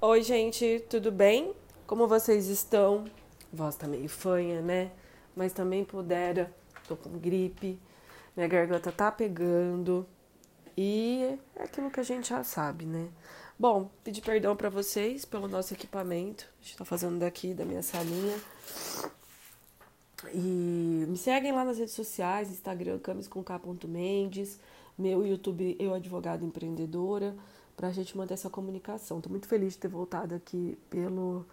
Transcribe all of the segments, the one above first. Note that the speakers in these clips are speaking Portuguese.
Oi, gente, tudo bem? Como vocês estão? Voz tá meio fanha, né? Mas também pudera, tô com gripe, minha garganta tá pegando e é aquilo que a gente já sabe, né? Bom, pedir perdão para vocês pelo nosso equipamento, a gente tá fazendo daqui da minha salinha. E me seguem lá nas redes sociais, Instagram, camis com meu YouTube, eu advogada empreendedora para a gente manter essa comunicação. Estou muito feliz de ter voltado aqui pelo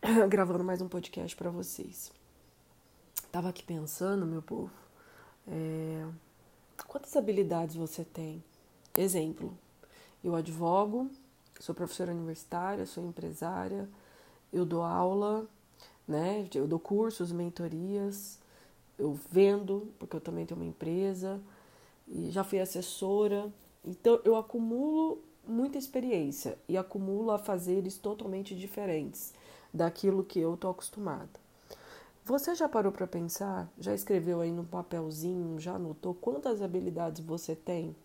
gravando mais um podcast para vocês. Tava aqui pensando, meu povo, é... quantas habilidades você tem? Exemplo, eu advogo, sou professora universitária, sou empresária, eu dou aula, né? Eu dou cursos, mentorias, eu vendo, porque eu também tenho uma empresa, e já fui assessora. Então eu acumulo muita experiência e acumulo a fazeres totalmente diferentes daquilo que eu tô acostumada. Você já parou para pensar? Já escreveu aí no papelzinho? Já anotou quantas habilidades você tem?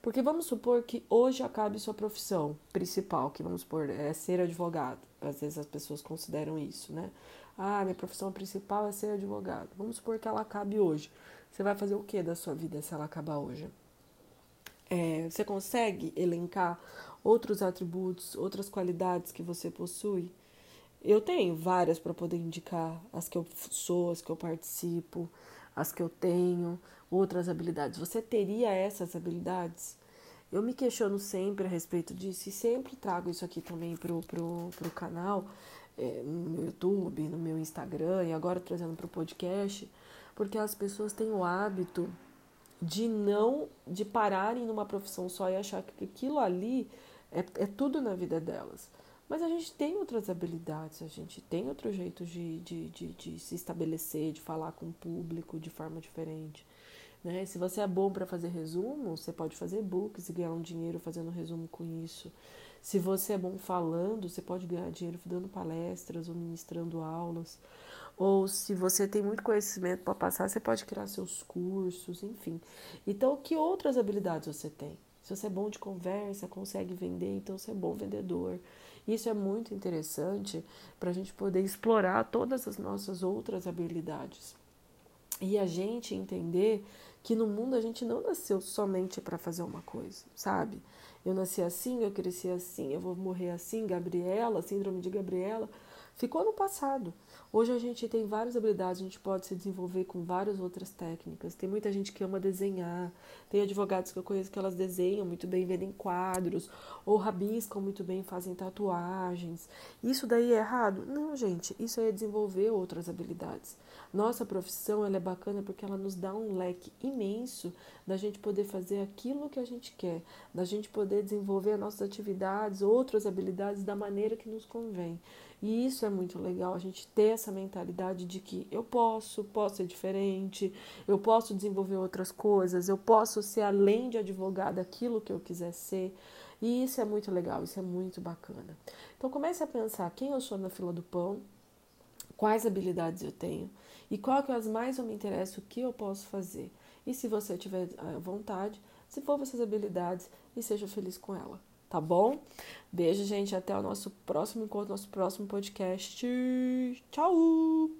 Porque vamos supor que hoje acabe sua profissão principal, que vamos supor é ser advogado. Às vezes as pessoas consideram isso, né? Ah, minha profissão principal é ser advogado. Vamos supor que ela acabe hoje. Você vai fazer o que da sua vida se ela acabar hoje? É, você consegue elencar outros atributos, outras qualidades que você possui? Eu tenho várias para poder indicar, as que eu sou, as que eu participo, as que eu tenho, outras habilidades. Você teria essas habilidades? Eu me questiono sempre a respeito disso e sempre trago isso aqui também pro, pro, pro canal, é, no meu YouTube, no meu Instagram e agora trazendo pro podcast, porque as pessoas têm o hábito de não de pararem numa profissão só e achar que aquilo ali é, é tudo na vida delas. Mas a gente tem outras habilidades, a gente tem outro jeito de, de, de, de se estabelecer, de falar com o público de forma diferente. Né? Se você é bom para fazer resumo, você pode fazer books e ganhar um dinheiro fazendo resumo com isso. Se você é bom falando, você pode ganhar dinheiro dando palestras ou ministrando aulas. Ou se você tem muito conhecimento para passar, você pode criar seus cursos, enfim. Então, que outras habilidades você tem? Se você é bom de conversa, consegue vender, então você é bom vendedor. Isso é muito interessante para a gente poder explorar todas as nossas outras habilidades. E a gente entender que no mundo a gente não nasceu somente para fazer uma coisa, sabe? Eu nasci assim, eu cresci assim, eu vou morrer assim, Gabriela, síndrome de Gabriela, ficou no passado. Hoje a gente tem várias habilidades, a gente pode se desenvolver com várias outras técnicas. Tem muita gente que ama desenhar, tem advogados que eu conheço que elas desenham muito bem, vendem quadros, ou rabiscam muito bem, fazem tatuagens. Isso daí é errado? Não, gente, isso é desenvolver outras habilidades. Nossa profissão ela é bacana porque ela nos dá um leque imenso da gente poder fazer aquilo que a gente quer, da gente poder desenvolver nossas atividades, outras habilidades da maneira que nos convém. E isso é muito legal, a gente ter essa mentalidade de que eu posso, posso ser diferente, eu posso desenvolver outras coisas, eu posso ser além de advogada aquilo que eu quiser ser. E isso é muito legal, isso é muito bacana. Então comece a pensar quem eu sou na fila do pão, quais habilidades eu tenho e qual que é as mais eu me interessa, o que eu posso fazer. E se você tiver vontade, desenvolva essas habilidades e seja feliz com ela tá bom? Beijo, gente. Até o nosso próximo encontro, nosso próximo podcast. Tchau!